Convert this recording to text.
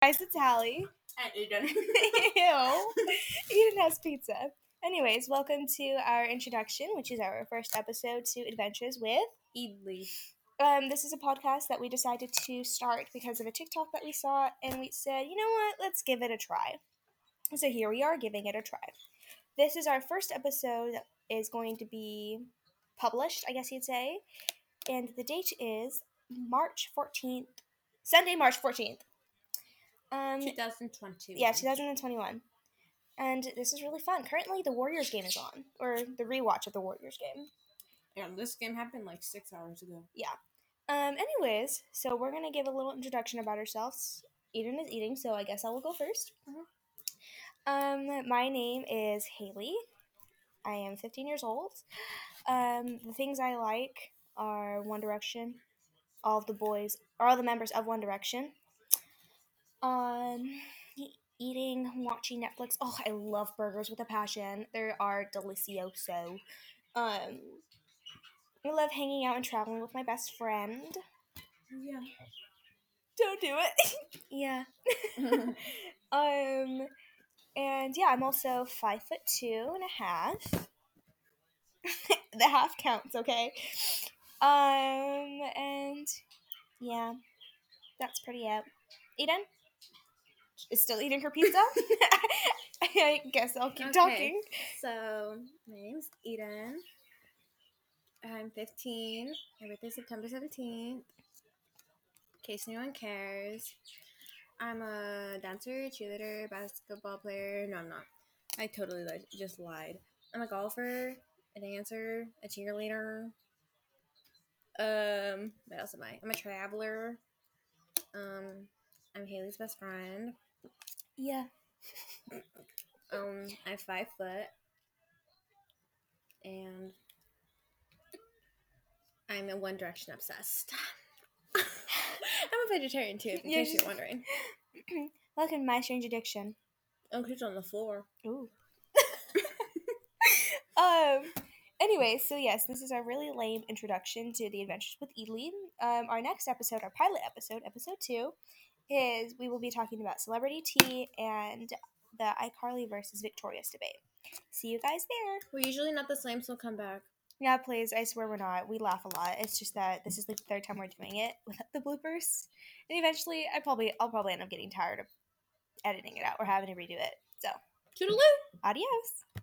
Guys, it's Hallie. And Eden. Ew. Eden has pizza. Anyways, welcome to our introduction, which is our first episode to Adventures with. Edley. Um, this is a podcast that we decided to start because of a TikTok that we saw, and we said, you know what, let's give it a try. So here we are giving it a try. This is our first episode that is going to be published, I guess you'd say, and the date is March 14th, Sunday, March 14th. Um, 2020. yeah, 2021. And this is really fun. Currently, the Warriors game is on, or the rewatch of the Warriors game. Yeah, this game happened like six hours ago. Yeah. Um, anyways, so we're gonna give a little introduction about ourselves. Eden is eating, so I guess I will go 1st Um, my name is Haley. I am 15 years old. Um, the things I like are One Direction, all of the boys, all the members of One Direction. Um, eating, watching Netflix. Oh, I love burgers with a passion. They are delicioso. Um, I love hanging out and traveling with my best friend. Yeah. Don't do it. yeah. um, and yeah, I'm also five foot two and a half. the half counts, okay? Um, and yeah, that's pretty it. Eden is still eating her pizza. I guess I'll keep Okay. talking. so, my name's Eden. I'm 15. My birthday's September 17th. In case anyone cares. I'm a dancer, cheerleader, basketball player. No, I'm not. I totally lied, just lied. I'm a golfer, a dancer, a cheerleader. Um, what else am I? I'm a traveler. Um, I'm Haley's best friend. Yeah. Um, I'm five foot, and I'm a One Direction obsessed. I'm a vegetarian too, in Yeah, case just- you're wondering. Welcome to My Strange Addiction. Oh, who's on the floor? Ooh. um. Anyway, so yes, this is our really lame introduction to the Adventures with Ely. Um, our next episode, our pilot episode, episode two, is we will be talking about celebrity tea and the iCarly versus Victorious debate. See you guys there. We're usually not the same, so come back. Yeah, please. I swear we're not. We laugh a lot. It's just that this is the third time we're doing it without the bloopers, and eventually, I probably I'll probably end up getting tired of editing it out or having to redo it. So, Toodaloo! adios.